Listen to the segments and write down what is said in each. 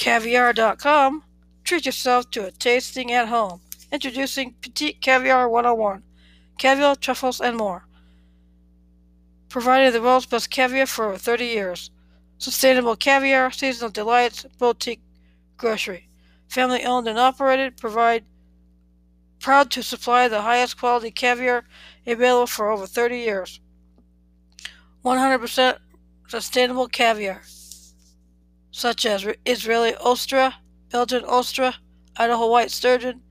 Caviar.com. Treat yourself to a tasting at home. Introducing Petite Caviar 101. Caviar, truffles, and more. Providing the world's best caviar for over 30 years. Sustainable caviar, seasonal delights, boutique grocery. Family owned and operated, provide proud to supply the highest quality caviar available for over 30 years. 100% sustainable caviar, such as Israeli ostra, Belgian ostra, Idaho white sturgeon,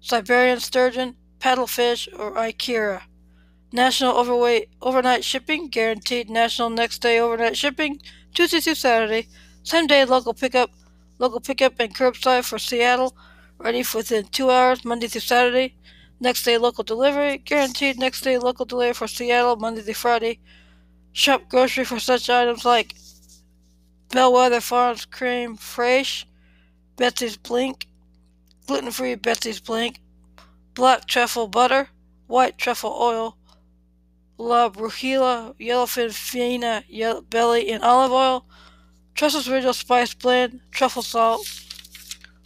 Siberian sturgeon, paddlefish, or ikura. National overweight overnight shipping, guaranteed national next day overnight shipping, Tuesday through Saturday, same day local pickup, local pickup and curbside for Seattle, ready within two hours, Monday through Saturday. Next day local delivery, guaranteed next day local delivery for Seattle, Monday through Friday. Shop grocery for such items like Bellwether Farms cream Fresh, Betsy's Blink, gluten-free Betsy's Blink, black truffle butter, white truffle oil, La Brujilla, yellowfin fina, yellow belly, in olive oil, Trussell's original spice blend, truffle salt,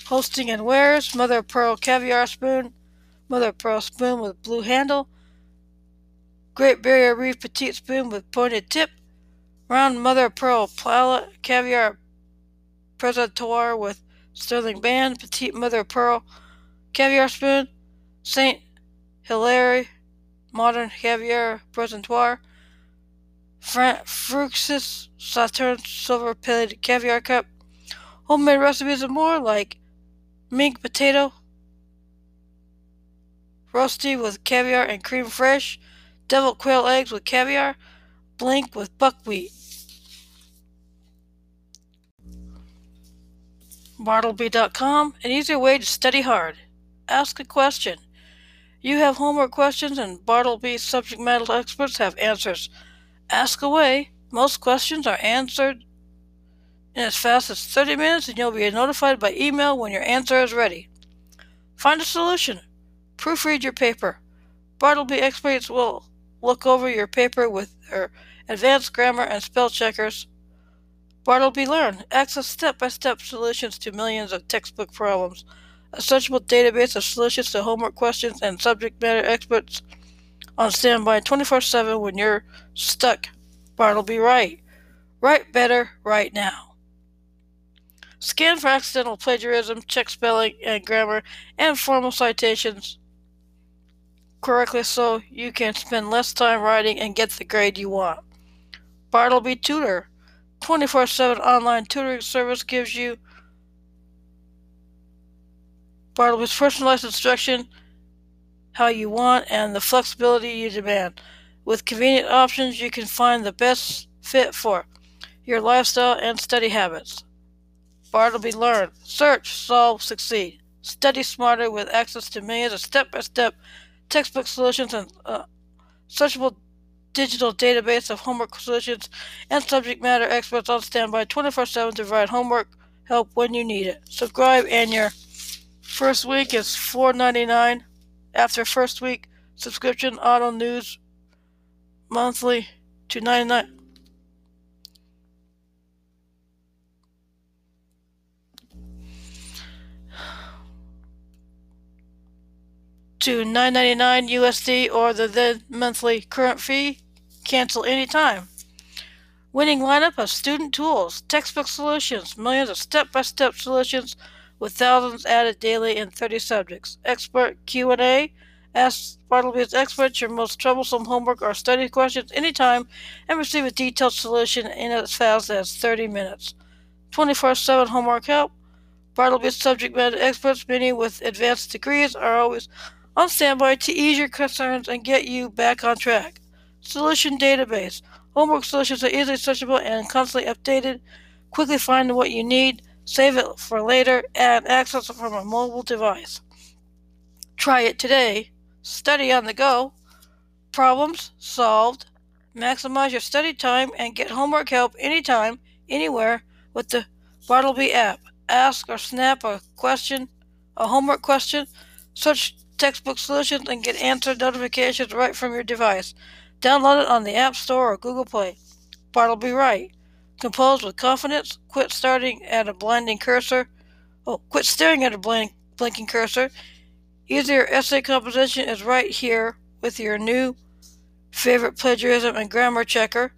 hosting and wares, mother of pearl caviar spoon, mother of pearl spoon with blue handle, Great Barrier Reef petite spoon with pointed tip, round mother of pearl palette caviar presentoir with sterling band, petite mother of pearl caviar spoon, Saint Hilaire modern caviar presentoir, Fruxis Saturn silver plated caviar cup, homemade recipes and more like mink potato, roasty with caviar and cream fresh, deviled quail eggs with caviar, blink with buckwheat. Bartleby.com, an easier way to study hard. Ask a question. You have homework questions, and Bartleby subject matter experts have answers. Ask away. Most questions are answered in as fast as 30 minutes, and you'll be notified by email when your answer is ready. Find a solution. Proofread your paper. Bartleby experts will look over your paper with their advanced grammar and spell checkers. Bartleby Learn. Access step by step solutions to millions of textbook problems. A searchable database of solutions to homework questions and subject matter experts on standby 24 7 when you're stuck. Bartleby Write. Write better right now. Scan for accidental plagiarism, check spelling and grammar, and formal citations correctly so you can spend less time writing and get the grade you want. Bartleby Tutor 24 7 online tutoring service gives you Bartleby's personalized instruction how you want and the flexibility you demand. With convenient options, you can find the best fit for your lifestyle and study habits. Bartleby Learn, search, solve, succeed. Study smarter with access to millions of step by step textbook solutions and uh, searchable digital database of homework solutions and subject matter experts on standby 24 7 to provide homework help when you need it. Subscribe and your first week is $4.99. After first week subscription, auto news monthly to 99 to 9.99 USD or the then monthly current fee. Cancel anytime. Winning lineup of student tools, textbook solutions, millions of step-by-step solutions with thousands added daily in 30 subjects. Expert Q&A. Ask Bartleby's experts your most troublesome homework or study questions anytime and receive a detailed solution in as fast as 30 minutes. 24-7 homework help. Bartleby's subject matter experts, many with advanced degrees, are always on standby to ease your concerns and get you back on track. Solution database. Homework solutions are easily searchable and constantly updated. Quickly find what you need, save it for later, and access it from a mobile device. Try it today. Study on the go. Problems solved. Maximize your study time and get homework help anytime, anywhere with the Bartleby app. Ask or snap a question, a homework question. Search textbook solutions and get answer notifications right from your device. Download it on the App Store or Google Play. Bartleby Write. Compose with confidence. Quit starting at a blinding cursor. Oh, quit staring at a blink, blinking cursor. Easier essay composition is right here with your new favorite plagiarism and grammar checker.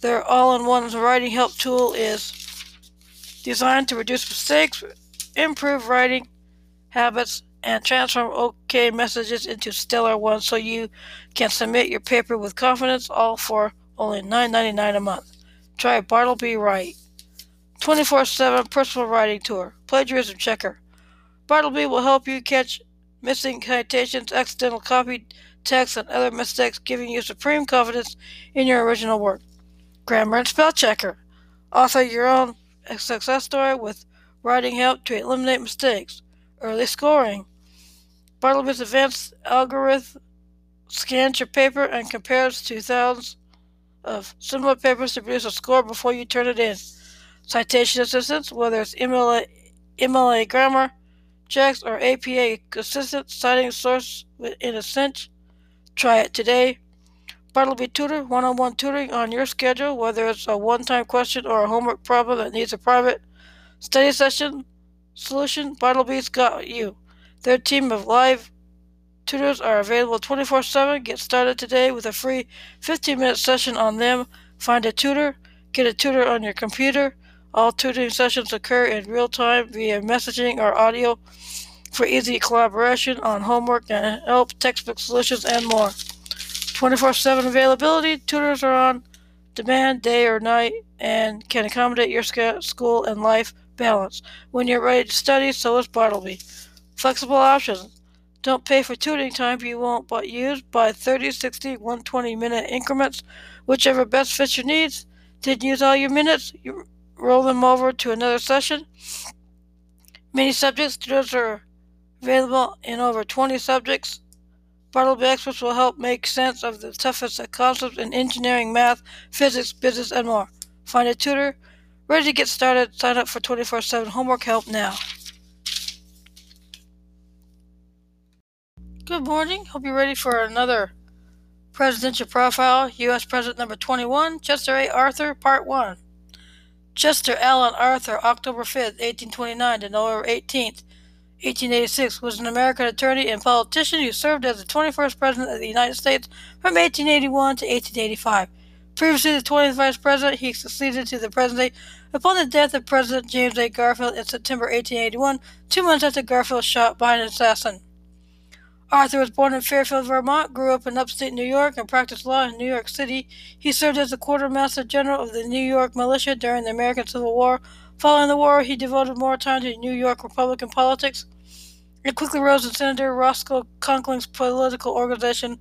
Their all-in-one writing help tool is designed to reduce mistakes, improve writing habits, and transform OK messages into stellar ones so you can submit your paper with confidence, all for only $9.99 a month. Try Bartleby Write. 24 7 personal writing tour. Plagiarism checker. Bartleby will help you catch missing citations, accidental copied text, and other mistakes, giving you supreme confidence in your original work. Grammar and spell checker. Author your own success story with writing help to eliminate mistakes. Early scoring. Bartleby's advanced algorithm scans your paper and compares to thousands of similar papers to produce a score before you turn it in. Citation assistance, whether it's MLA, MLA grammar checks or APA assistance, citing source in a cinch. Try it today. Bartleby Tutor, one on one tutoring on your schedule, whether it's a one time question or a homework problem that needs a private study session solution, Bartleby's got you. Their team of live tutors are available 24 7. Get started today with a free 15 minute session on them. Find a tutor, get a tutor on your computer. All tutoring sessions occur in real time via messaging or audio for easy collaboration on homework and help, textbook solutions, and more. 24 7 availability. Tutors are on demand day or night and can accommodate your school and life balance. When you're ready to study, so is Bartleby. Flexible options. Don't pay for tutoring time you won't, but use by 30, 60, 120 minute increments, whichever best fits your needs. Didn't use all your minutes? You roll them over to another session. Many subjects, tutors are available in over 20 subjects. Bartleby experts will help make sense of the toughest concepts in engineering, math, physics, business, and more. Find a tutor. Ready to get started? Sign up for 24 7 homework help now. Good morning. Hope you're ready for another presidential profile. U.S. President number 21, Chester A. Arthur, Part 1. Chester Alan Arthur, October 5, 1829 to November 18, 1886, was an American attorney and politician who served as the 21st President of the United States from 1881 to 1885. Previously the 20th Vice President, he succeeded to the presidency upon the death of President James A. Garfield in September 1881, two months after Garfield shot by an assassin. Arthur was born in Fairfield, Vermont, grew up in upstate New York, and practiced law in New York City. He served as the quartermaster general of the New York militia during the American Civil War. Following the war, he devoted more time to New York Republican politics and quickly rose in Senator Roscoe Conkling's political organization.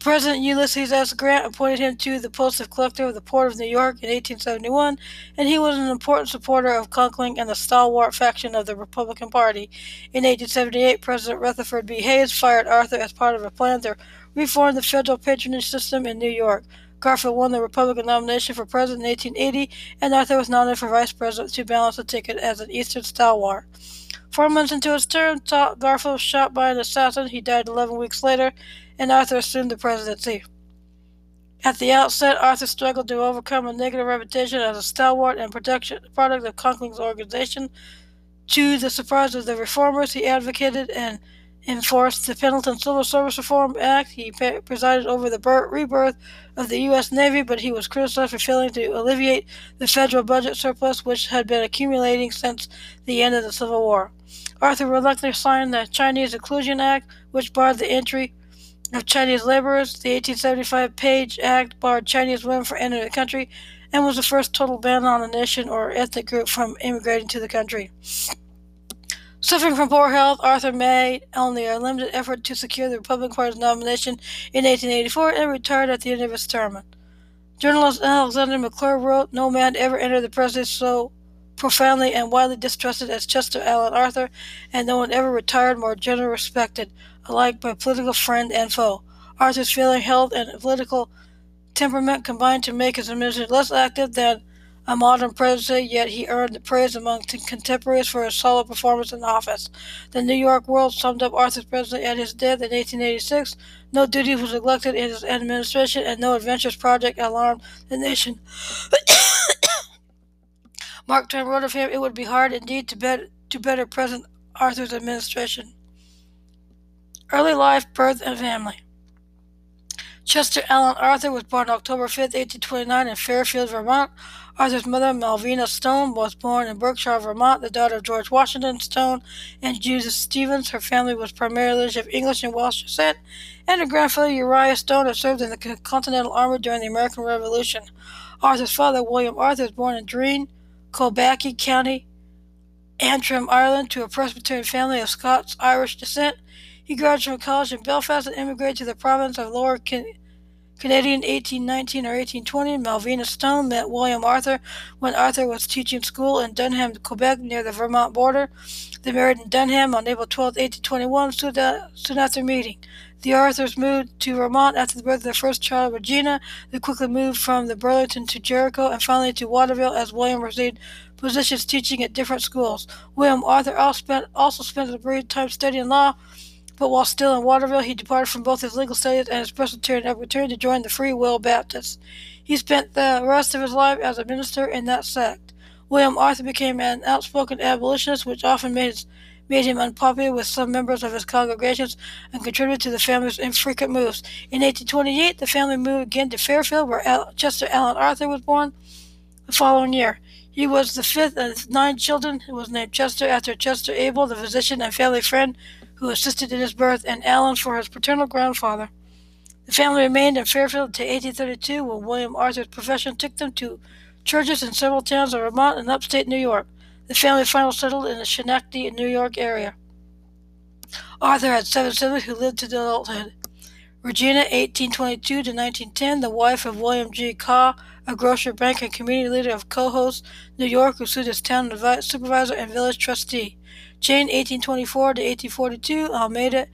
President Ulysses S. Grant appointed him to the post of collector of the Port of New York in 1871, and he was an important supporter of Conkling and the stalwart faction of the Republican Party. In 1878, President Rutherford B. Hayes fired Arthur as part of a plan to reform the federal patronage system in New York. Garfield won the Republican nomination for president in 1880, and Arthur was nominated for vice president to balance the ticket as an Eastern stalwart. Four months into his term, Garfield was shot by an assassin. He died 11 weeks later, and Arthur assumed the presidency. At the outset, Arthur struggled to overcome a negative reputation as a stalwart and product of Conkling's organization. To the surprise of the reformers, he advocated and enforced the Pendleton Civil Service Reform Act. He presided over the rebirth of the U.S. Navy, but he was criticized for failing to alleviate the federal budget surplus, which had been accumulating since the end of the Civil War. Arthur reluctantly signed the Chinese Exclusion Act, which barred the entry of Chinese laborers. The 1875 Page Act barred Chinese women from entering the country and was the first total ban on a nation or ethnic group from immigrating to the country. Suffering from poor health, Arthur made only a limited effort to secure the Republican Party's nomination in 1884 and retired at the end of his term. Journalist Alexander McClure wrote, No man ever entered the presidency so profoundly and widely distrusted as Chester Alan Arthur, and no one ever retired more generally respected, alike by political friend and foe. Arthur's failing health and political temperament combined to make his administration less active than a modern president, yet he earned the praise among contemporaries for his solid performance in office. The New York World summed up Arthur's presidency at his death in 1886. No duty was neglected in his administration, and no adventurous project alarmed the nation. Mark Twain wrote of him, It would be hard indeed to, bet, to better present Arthur's administration. Early life, birth, and family. Chester Allen Arthur was born October 5, 1829, in Fairfield, Vermont. Arthur's mother, Malvina Stone, was born in Berkshire, Vermont, the daughter of George Washington Stone and Judith Stevens. Her family was primarily of English and Welsh descent, and her grandfather, Uriah Stone, had served in the Continental Army during the American Revolution. Arthur's father, William Arthur, was born in Dreen, Cullybackey County, Antrim, Ireland, to a Presbyterian family of Scots-Irish descent. He graduated college in Belfast and immigrated to the province of Lower Canadian 1819 or 1820, Malvina Stone met William Arthur when Arthur was teaching school in Dunham, Quebec, near the Vermont border. They married in Dunham on April 12, 1821, soon after meeting. The Arthurs moved to Vermont after the birth of their first child, Regina. They quickly moved from the Burlington to Jericho and finally to Waterville as William received positions teaching at different schools. William Arthur also spent, also spent a brief time studying law but while still in Waterville, he departed from both his legal studies and his Presbyterian returned to join the Free Will Baptists. He spent the rest of his life as a minister in that sect. William Arthur became an outspoken abolitionist, which often made, his, made him unpopular with some members of his congregations and contributed to the family's infrequent moves. In 1828, the family moved again to Fairfield, where Al- Chester Allen Arthur was born. The following year, he was the fifth of nine children. He was named Chester after Chester Abell, the physician and family friend who assisted in his birth, and Allen for his paternal grandfather. The family remained in Fairfield until 1832 when William Arthur's profession took them to churches in several towns of Vermont and upstate New York. The family finally settled in the Schenectady, New York area. Arthur had seven siblings who lived to adulthood. Regina, 1822 to 1910, the wife of William G. Caw, a grocer, banker, and community leader of Cohoes, New York, who sued as town supervisor and village trustee. Jane, 1824 to 1842, Almeida,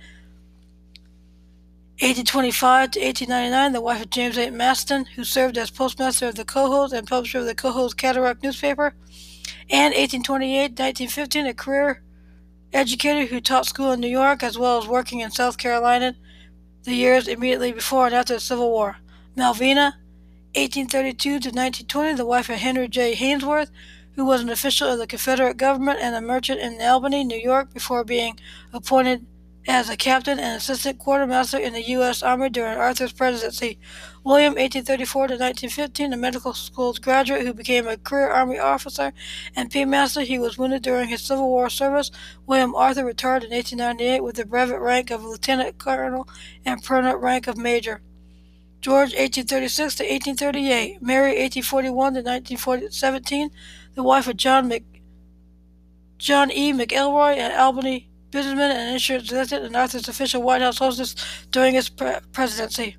1825 to 1899, the wife of James A. Masten, who served as postmaster of the Cohoes and publisher of the Cohoes Cataract newspaper, and 1828 to 1915, a career educator who taught school in New York as well as working in South Carolina the years immediately before and after the Civil War. Malvina, 1832 to 1920, the wife of Henry J. Haynsworth, who was an official of the Confederate government and a merchant in Albany, New York, before being appointed as a captain and assistant quartermaster in the U.S. Army during Arthur's presidency. William, 1834 to 1915, a medical school graduate who became a career Army officer and paymaster. He was wounded during his Civil War service. William Arthur retired in 1898 with the brevet rank of lieutenant colonel and permanent rank of major. George, 1836 to 1838, Mary, 1841 to 1917, the wife of John Mc, John E. McElroy, an Albany businessman and insurance executive, and Arthur's official White House hostess during his pre- presidency.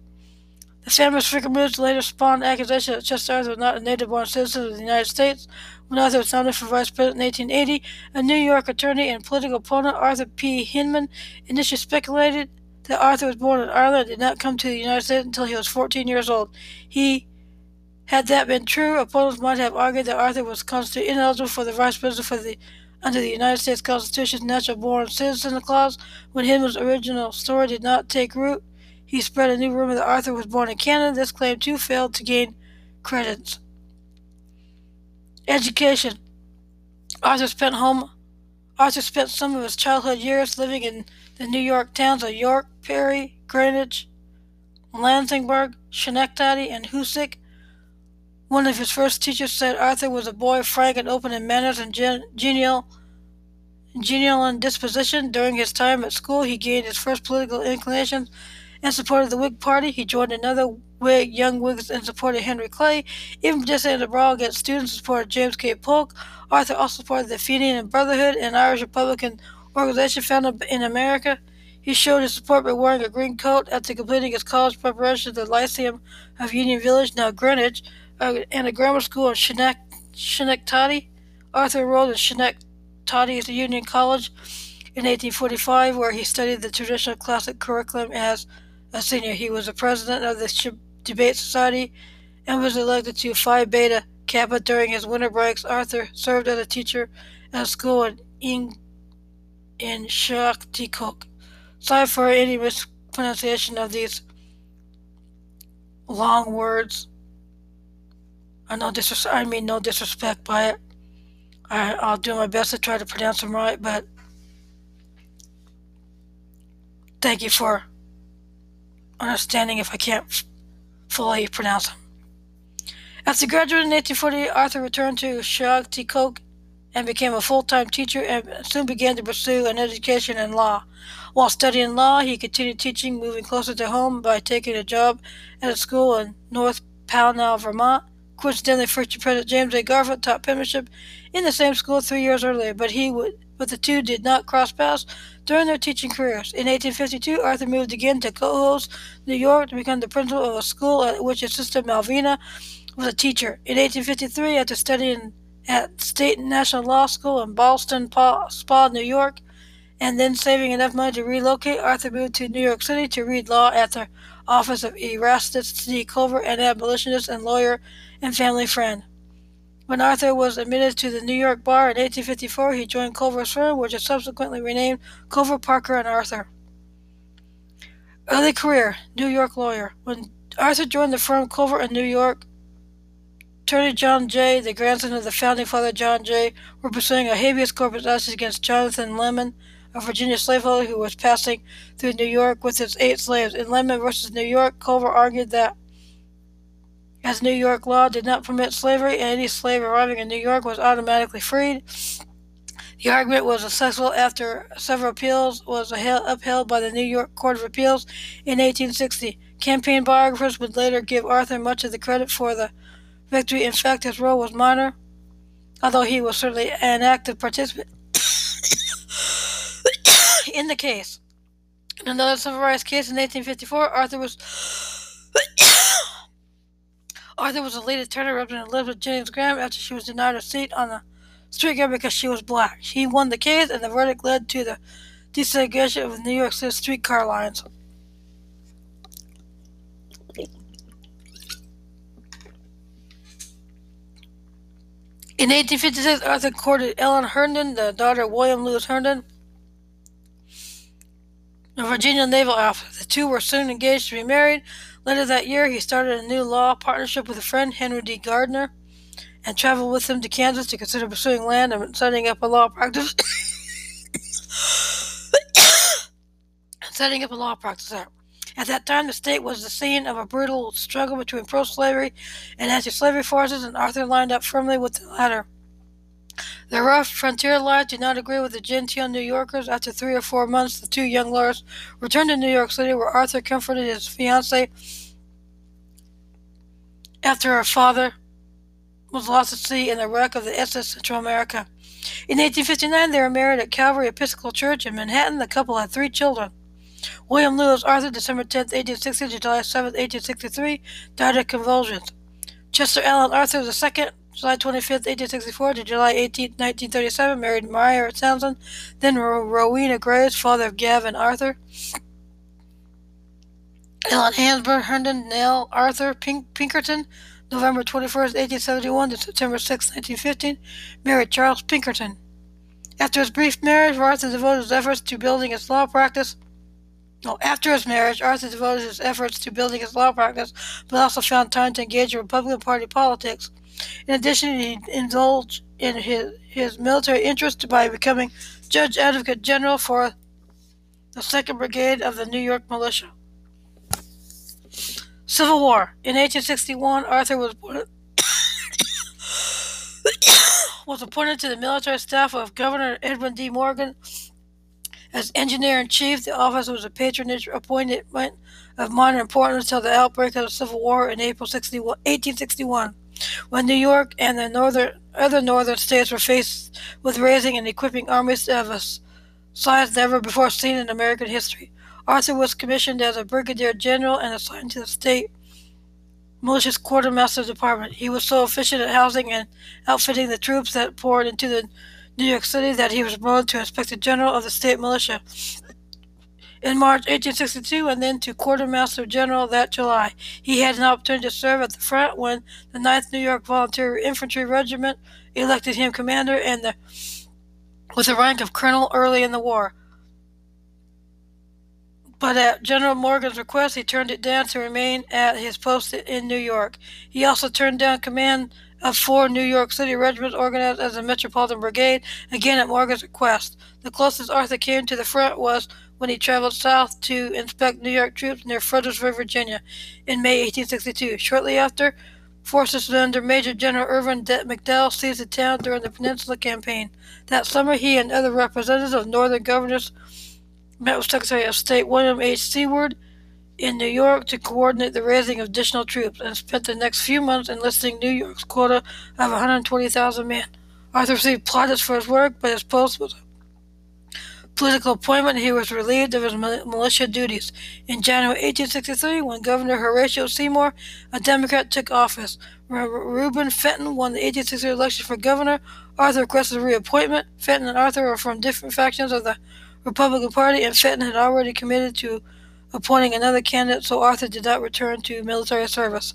The family's frequent moves later spawned accusations that Chester Arthur was not a native-born citizen of the United States. When Arthur was nominated for vice president in 1880, a New York attorney and political opponent, Arthur P. Hinman, initially speculated that Arthur was born in Ireland and did not come to the United States until he was 14 years old. He had that been true, opponents might have argued that Arthur was constitutionally ineligible for the vice president for the under the United States Constitution's natural born citizen clause. When Hinman's original story did not take root, he spread a new rumor that Arthur was born in Canada. This claim too failed to gain credence. Education. Arthur spent home Arthur spent some of his childhood years living in the New York towns of York, Perry, Greenwich, Lansingburgh, Schenectady, and Hoosick. One of his first teachers said Arthur was a boy frank and open in manners and gen- genial, genial in disposition. During his time at school, he gained his first political inclinations and supported the Whig Party. He joined another Whig, Young Whigs, and supported Henry Clay. Even participated in a brawl against students and supported James K. Polk. Arthur also supported the Fenian Brotherhood, an Irish Republican organization founded in America. He showed his support by wearing a green coat after completing his college preparation at the Lyceum of Union Village, now Greenwich, uh, and a grammar school in Schenectady. Arthur enrolled in Schenectady at the Union College in 1845, where he studied the traditional classic curriculum as a senior. He was the president of the Debate Society and was elected to Phi Beta Kappa during his winter breaks. Arthur served as a teacher at a school in in Schaghticoke. Sorry for any mispronunciation of these long words. Uh, I know disres- I mean no disrespect by it. I, I'll do my best to try to pronounce them right, but thank you for understanding if I can't fully pronounce them. After graduating in 1840, Arthur returned to Schaghticoke and became a full-time teacher and soon began to pursue an education in law. While studying law, he continued teaching, moving closer to home by taking a job at a school in North Pownal, Vermont. Coincidentally, first President James A. Garfield taught penmanship in the same school three years earlier, but he would, but the two did not cross paths during their teaching careers. In 1852, Arthur moved again to Cohoes, New York, to become the principal of a school at which his sister Malvina was a teacher. In 1853, after studying at State and National Law School in Ballston Spa, New York, and then saving enough money to relocate, Arthur moved to New York City to read law at the office of Erastus C. Culver, an abolitionist and lawyer and family friend. When Arthur was admitted to the New York bar in 1854, he joined Culver's firm, which was subsequently renamed Culver, Parker, and Arthur. Early career, New York lawyer. When Arthur joined the firm Culver in New York, Attorney John Jay, the grandson of the founding father John Jay, were pursuing a habeas corpus action against Jonathan Lemmon, a Virginia slaveholder who was passing through New York with his eight slaves. In Lemmon versus New York, Culver argued that as New York law did not permit slavery, any slave arriving in New York was automatically freed. The argument was successful after several appeals was upheld by the New York Court of Appeals in 1860. Campaign biographers would later give Arthur much of the credit for the victory. In fact, his role was minor, although he was certainly an active participant in the case. In another civil rights case in 1854, Arthur was Arthur was the lead attorney representing Elizabeth Jennings Graham after she was denied a seat on the street guard because she was black. He won the case, and the verdict led to the desegregation of New York City streetcar lines. In 1856, Arthur courted Ellen Herndon, the daughter of William Lewis Herndon, a Virginia naval officer. The two were soon engaged to be married. Later that year, he started a new law partnership with a friend, Henry D. Gardner, and traveled with him to Kansas to consider pursuing land and setting up a law practice. setting up a law practice there. At that time, the state was the scene of a brutal struggle between pro slavery and anti slavery forces, and Arthur lined up firmly with the latter. The rough frontier life did not agree with the genteel New Yorkers. After three or four months, the two young lawyers returned to New York City, where Arthur comforted his fiancee after her father was lost at sea in the wreck of the SS Central America. In 1859, they were married at Calvary Episcopal Church in Manhattan. The couple had three children. William Lewis Arthur, December 10, 1860 to July 7, 1863, died of convulsions. Chester Allen Arthur II, July 25, 1864 to July 18, 1937, married Maria Townsend, then Rowena Graves, father of Gavin Arthur. Ellen Hansbrough, Herndon, Nell Arthur Pink- Pinkerton, November 21, 1871 to September 6, 1915, married Charles Pinkerton. After his brief marriage, Arthur devoted his efforts to building his law practice. Well, after his marriage, Arthur devoted his efforts to building his law practice, but also found time to engage in Republican Party politics. In addition, he indulged in his, his military interest by becoming Judge Advocate General for the 2nd Brigade of the New York Militia. Civil War. In 1861, Arthur was appointed, was appointed to the military staff of Governor Edwin D. Morgan as engineer in chief. The office was a patronage appointment of minor importance until the outbreak of the Civil War in April 1861 when New York and the other northern states were faced with raising and equipping armies of a size never before seen in American history. Arthur was commissioned as a brigadier general and assigned to the state militia's quartermaster department. He was so efficient at housing and outfitting the troops that poured into the New York City that he was promoted to inspector general of the state militia in March 1862 and then to Quartermaster General that July. He had an opportunity to serve at the front when the 9th New York Volunteer Infantry Regiment elected him commander and the, with the rank of colonel early in the war. But at General Morgan's request, he turned it down to remain at his post in New York. He also turned down command of four New York City regiments organized as a Metropolitan Brigade, again at Morgan's request. The closest Arthur came to the front was when he traveled south to inspect New York troops near Fredericksburg, Virginia, in May 1862. Shortly after, forces under Major General Irvin McDowell seized the town during the Peninsula Campaign. That summer, he and other representatives of northern governors met with Secretary of State William H. Seward in New York to coordinate the raising of additional troops and spent the next few months enlisting New York's quota of 120,000 men. Arthur received plaudits for his work, but his post was political appointment. He was relieved of his militia duties. In January 1863, when Governor Horatio Seymour, a Democrat, took office, Reuben Fenton won the 1863 election for governor. Arthur requested reappointment. Fenton and Arthur were from different factions of the Republican Party, and Fenton had already committed to appointing another candidate, so Arthur did not return to military service.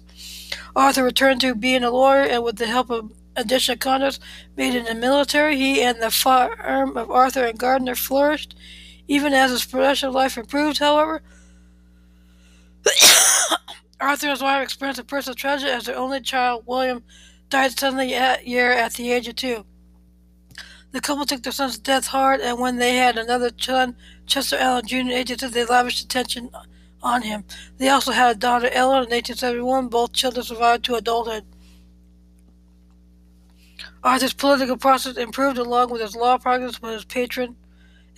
Arthur returned to being a lawyer, and with the help of additional contacts made in the military, he and the firm of Arthur and Gardner flourished. Even as his professional life improved, however, Arthur and his wife experienced a personal tragedy as their only child, William, died suddenly that year at the age of two. The couple took their son's death hard, and when they had another son, Chester Allen Jr. in 1860, they lavished attention on him. They also had a daughter, Ellen, in 1871. Both children survived to adulthood. Arthur's political process improved along with his law practice when his patron,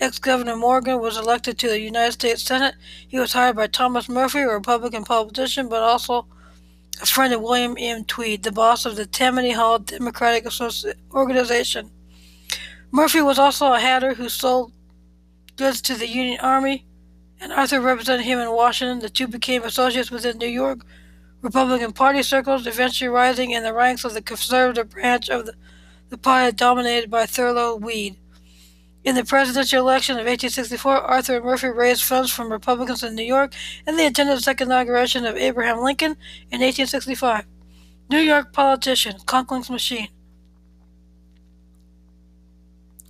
ex-Governor Morgan, was elected to the United States Senate. He was hired by Thomas Murphy, a Republican politician, but also a friend of William M. Tweed, the boss of the Tammany Hall Democratic Associ- Organization. Murphy was also a hatter who sold goods to the Union Army, and Arthur represented him in Washington. The two became associates within New York Republican Party circles, eventually rising in the ranks of the conservative branch of the, the party dominated by Thurlow Weed. In the presidential election of 1864, Arthur and Murphy raised funds from Republicans in New York, and they attended the second inauguration of Abraham Lincoln in 1865. New York politician, Conkling's machine.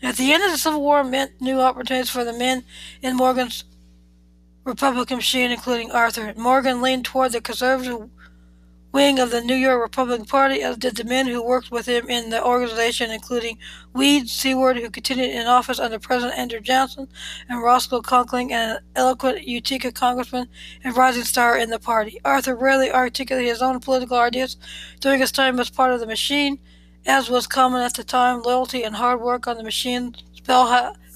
At the end of the Civil War meant new opportunities for the men in Morgan's Republican machine, including Arthur. Morgan leaned toward the conservative wing of the New York Republican Party, as did the men who worked with him in the organization, including Weed, Seward, who continued in office under President Andrew Johnson, and Roscoe Conkling, an eloquent Utica congressman and rising star in the party. Arthur rarely articulated his own political ideas during his time as part of the machine. As was common at the time, loyalty and hard work on the machine's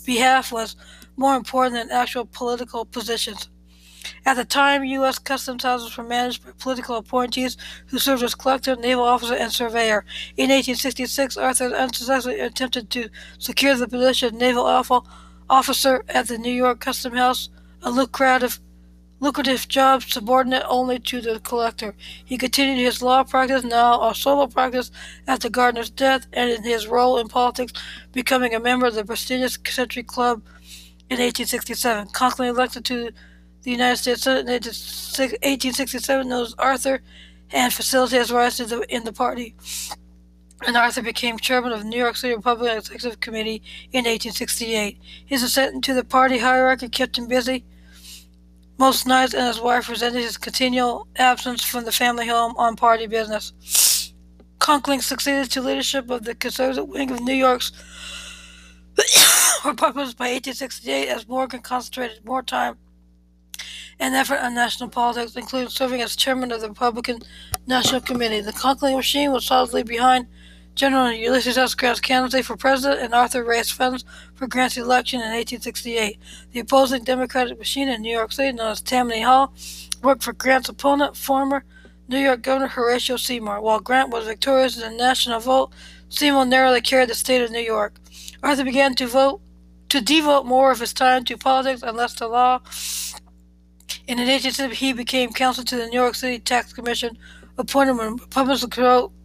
behalf was more important than actual political positions. At the time, U.S. customs houses were managed by political appointees who served as collector, naval officer, and surveyor. In 1866, Arthur unsuccessfully attempted to secure the position of naval officer at the New York Custom House, a lucrative lucrative job subordinate only to the collector. He continued his law practice, now a solo practice, after Gardner's death, and in his role in politics, becoming a member of the prestigious Century Club in 1867. Conkling elected to the United States Senate in 1867 knows Arthur and facilitated his rise the, in the party. And Arthur became chairman of the New York City Republican Executive Committee in 1868. His ascent into the party hierarchy kept him busy most nights, and his wife resented his continual absence from the family home on party business. Conkling succeeded to leadership of the conservative wing of New York's Republicans by 1868 as Morgan concentrated more time and effort on national politics, including serving as chairman of the Republican National Committee. The Conkling machine was solidly behind General Ulysses S. Grant's candidacy for president, and Arthur raised funds for Grant's election in 1868. The opposing Democratic machine in New York City, known as Tammany Hall, worked for Grant's opponent, former New York Governor Horatio Seymour. While Grant was victorious in the national vote, Seymour narrowly carried the state of New York. Arthur began to vote to devote more of his time to politics and less to law. In 1870, he became counsel to the New York City Tax Commission, appointed when Republicans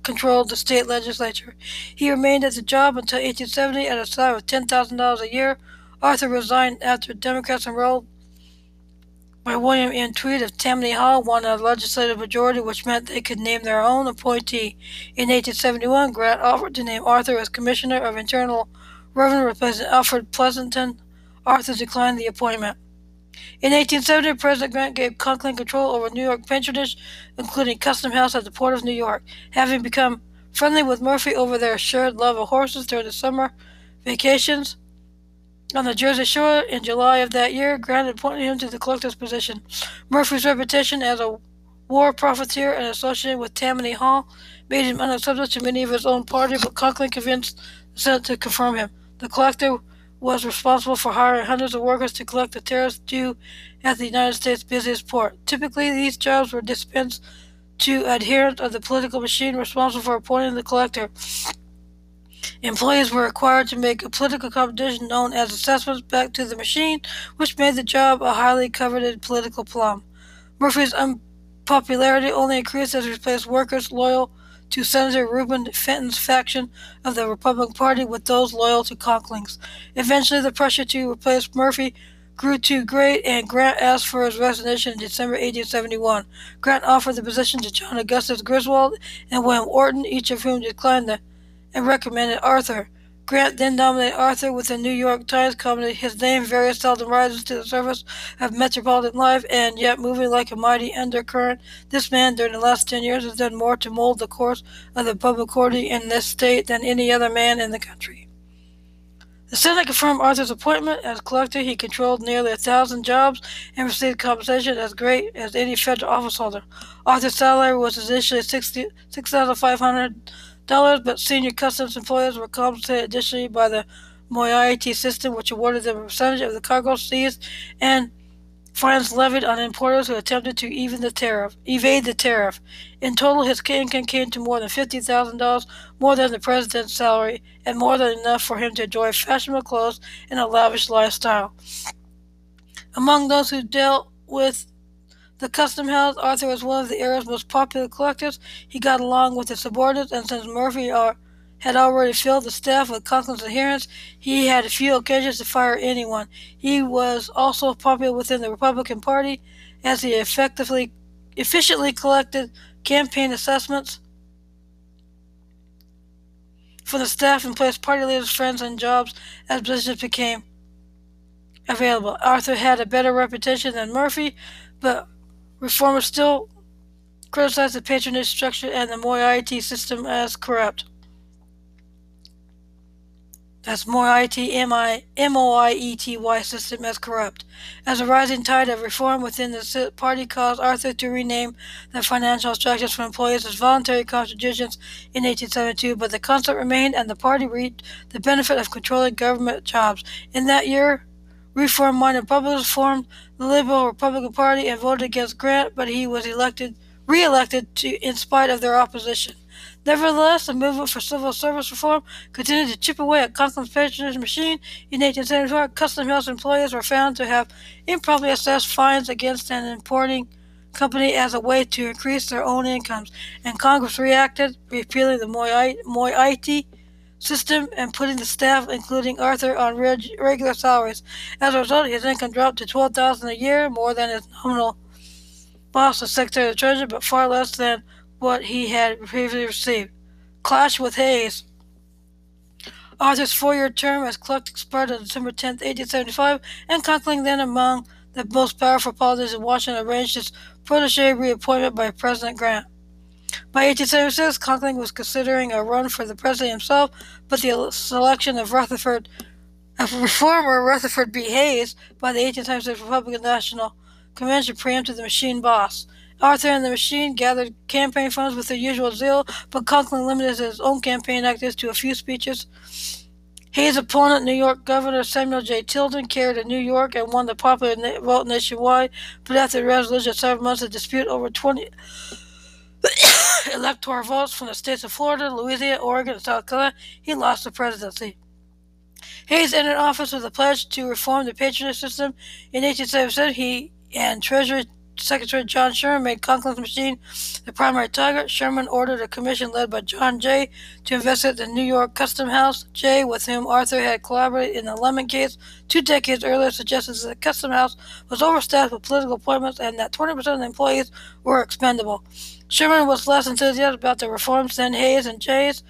controlled the state legislature. He remained at the job until 1870 at a salary of $10,000 a year. Arthur resigned after Democrats enrolled by William M. Tweed of Tammany Hall won a legislative majority, which meant they could name their own appointee. In 1871, Grant offered to name Arthur as Commissioner of Internal Revenue, replacing Alfred Pleasonton. Arthur declined the appointment. In 1870, President Grant gave Conkling control over New York patronage, including Custom House at the Port of New York. Having become friendly with Murphy over their shared love of horses during the summer vacations on the Jersey Shore in July of that year, Grant appointed him to the collector's position. Murphy's reputation as a war profiteer and associated with Tammany Hall made him unacceptable to many of his own party, but Conkling convinced the Senate to confirm him. The collector was responsible for hiring hundreds of workers to collect the tariffs due at the United States' busiest port. Typically, these jobs were dispensed to adherents of the political machine responsible for appointing the collector. Employees were required to make a political competition known as assessments back to the machine, which made the job a highly coveted political plum. Murphy's unpopularity only increased as he replaced workers loyal to Senator Reuben Fenton's faction of the Republican Party with those loyal to Conkling's. Eventually, the pressure to replace Murphy grew too great, and Grant asked for his resignation in December 1871. Grant offered the position to John Augustus Griswold and William Orton, each of whom declined the, and recommended Arthur. Grant then nominated Arthur with the New York Times commenting, His name very seldom rises to the surface of metropolitan life, and yet moving like a mighty undercurrent, this man during the last ten years has done more to mold the course of the public order in this state than any other man in the country. The Senate confirmed Arthur's appointment as collector. He controlled nearly a thousand jobs and received compensation as great as any federal officeholder. Arthur's salary was initially six thousand five hundred but senior customs employees were compensated additionally by the moiety system, which awarded them a percentage of the cargo seized and fines levied on importers who attempted to even the tariff, evade the tariff. In total, his income came to more than fifty thousand dollars, more than the president's salary, and more than enough for him to enjoy fashionable clothes and a lavish lifestyle. Among those who dealt with the custom house, Arthur was one of the era's most popular collectors. He got along with his subordinates, and since Murphy had already filled the staff with Conkling's adherents, he had few occasions to fire anyone. He was also popular within the Republican Party, as he effectively, efficiently collected campaign assessments for the staff and placed party leaders' friends on jobs as positions became available. Arthur had a better reputation than Murphy, but Reformers still criticize the patronage structure and the moiety system as corrupt. That's moiety, M-O-I-E-T-Y system as corrupt. As a rising tide of reform within the party caused Arthur to rename the financial structures for employees as voluntary contributions in 1872, but the concept remained and the party reaped the benefit of controlling government jobs. In that year, Reform-minded Republicans formed the Liberal Republican Party and voted against Grant, but he was elected, re-elected to, in spite of their opposition. Nevertheless, the movement for civil service reform continued to chip away at Conkling's patronage machine. In 1874, custom house employees were found to have improperly assessed fines against an importing company as a way to increase their own incomes, and Congress reacted, repealing the moiety system and putting the staff, including Arthur, on reg- regular salaries. As a result, his income dropped to twelve thousand a year, more than his nominal boss, the Secretary of the Treasury, but far less than what he had previously received. Clash with Hayes. Arthur's four-year term as clerk expired on December 10, 1875, and Conkling, then among the most powerful politicians in Washington, arranged his protege reappointment by President Grant. By 1876, Conkling was considering a run for the president himself, but the selection of Rutherford, of reformer Rutherford B. Hayes by the 1876 Republican National Convention preempted the machine boss. Arthur and the machine gathered campaign funds with their usual zeal, but Conkling limited his own campaign activities to a few speeches. Hayes' opponent, New York Governor Samuel J. Tilden, carried in New York and won the popular vote nationwide, but after the resolution of seven months of dispute over 20 electoral votes from the states of Florida, Louisiana, Oregon, and South Carolina, he lost the presidency. Hayes entered office with a pledge to reform the patronage system. In 1877, he and Treasury Secretary John Sherman made Conkling's machine the primary target. Sherman ordered a commission led by John Jay to investigate the New York Custom House. Jay, with whom Arthur had collaborated in the Lemmon case two decades earlier, suggested that the Custom House was overstaffed with political appointments and that 20% of the employees were expendable. Sherman was less enthusiastic about the reforms than Hayes and Jay's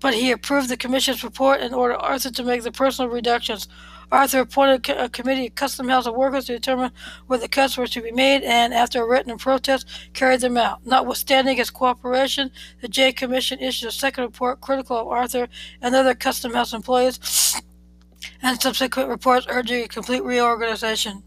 but he approved the commission's report and ordered Arthur to make the personal reductions. Arthur appointed a committee of custom house workers to determine where the cuts were to be made and, after a written protest, carried them out. Notwithstanding his cooperation, the Jay Commission issued a second report critical of Arthur and other custom house employees and subsequent reports urging a complete reorganization.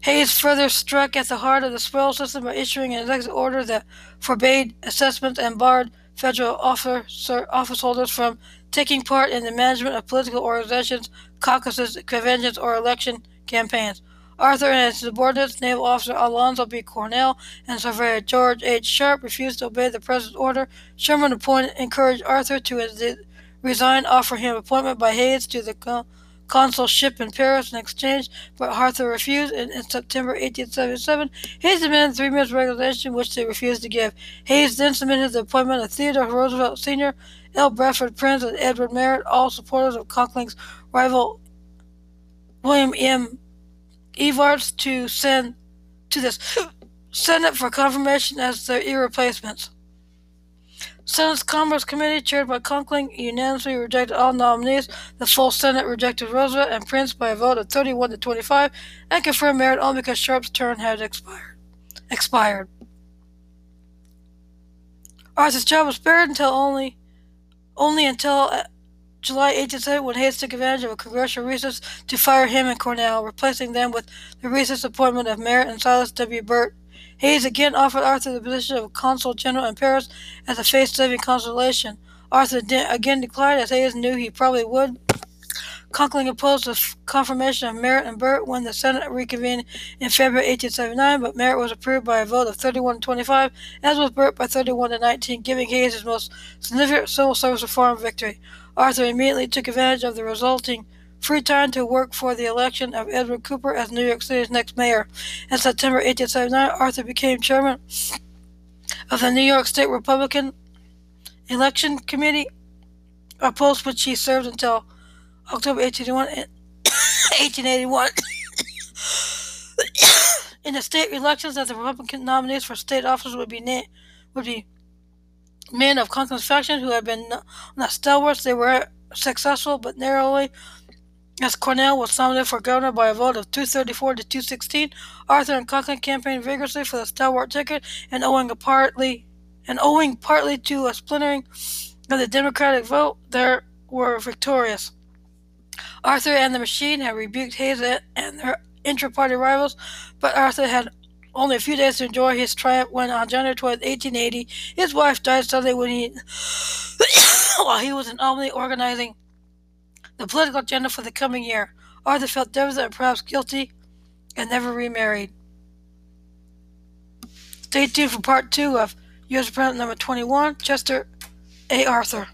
Hayes further struck at the heart of the spoil system by issuing an executive order that forbade assessments and barred federal officer, office holders from taking part in the management of political organizations, caucuses, conventions, or election campaigns. Arthur and his subordinates, Naval Officer Alonzo B. Cornell and Surveyor George H. Sharpe, refused to obey the president's order. Sherman appointed, encouraged Arthur to resign, offer him appointment by Hayes to the consulship in Paris in exchange, but Arthur refused. and in September 1877, Hayes demanded three months resignation, which they refused to give. Hayes then submitted the appointment of Theodore Roosevelt Sr., L. Bradford Prince, and Edward Merritt, all supporters of Conkling's rival William M. Evarts, to send to the Senate for confirmation as their irreplacements. Senate's Commerce Committee, chaired by Conkling, unanimously rejected all nominees. The full Senate rejected Roosevelt and Prince by a vote of 31 to 25 and confirmed Merritt only because Sharpe's term had expired. expired. Arthur's job was spared until only only until uh, July 1870 when Hayes took advantage of a congressional recess to fire him and Cornell, replacing them with the recess appointment of Merritt and Silas W. Burt Hayes again offered Arthur the position of consul general in Paris as a face-saving consolation. Arthur again declined, as Hayes knew he probably would. Conkling opposed the confirmation of Merritt and Burt when the Senate reconvened in February 1879, but Merritt was approved by a vote of 31 to 25, as was Burt by 31 to 19, giving Hayes his most significant civil service reform victory. Arthur immediately took advantage of the resulting free time to work for the election of Edward Cooper as New York City's next mayor. In September 1879, Arthur became chairman of the New York State Republican Election Committee, a post which he served until October 1881. In the state elections, that the Republican nominees for state office would be na- would be men of Conkling's faction who had been not stalwarts. They were successful, but narrowly as Cornell was nominated for governor by a vote of 234 to 216, Arthur and Conkling campaigned vigorously for the stalwart ticket, and owing partly and owing partly to a splintering of the Democratic vote, they were victorious. Arthur and the Machine had rebuked Hayes and their intra-party rivals, but Arthur had only a few days to enjoy his triumph when, on January 12, 1880, his wife died suddenly when he, while he was in Albany organizing the political agenda for the coming year. Arthur felt devastated and perhaps guilty and never remarried. Stay tuned for part two of U.S. President number 21, Chester A. Arthur.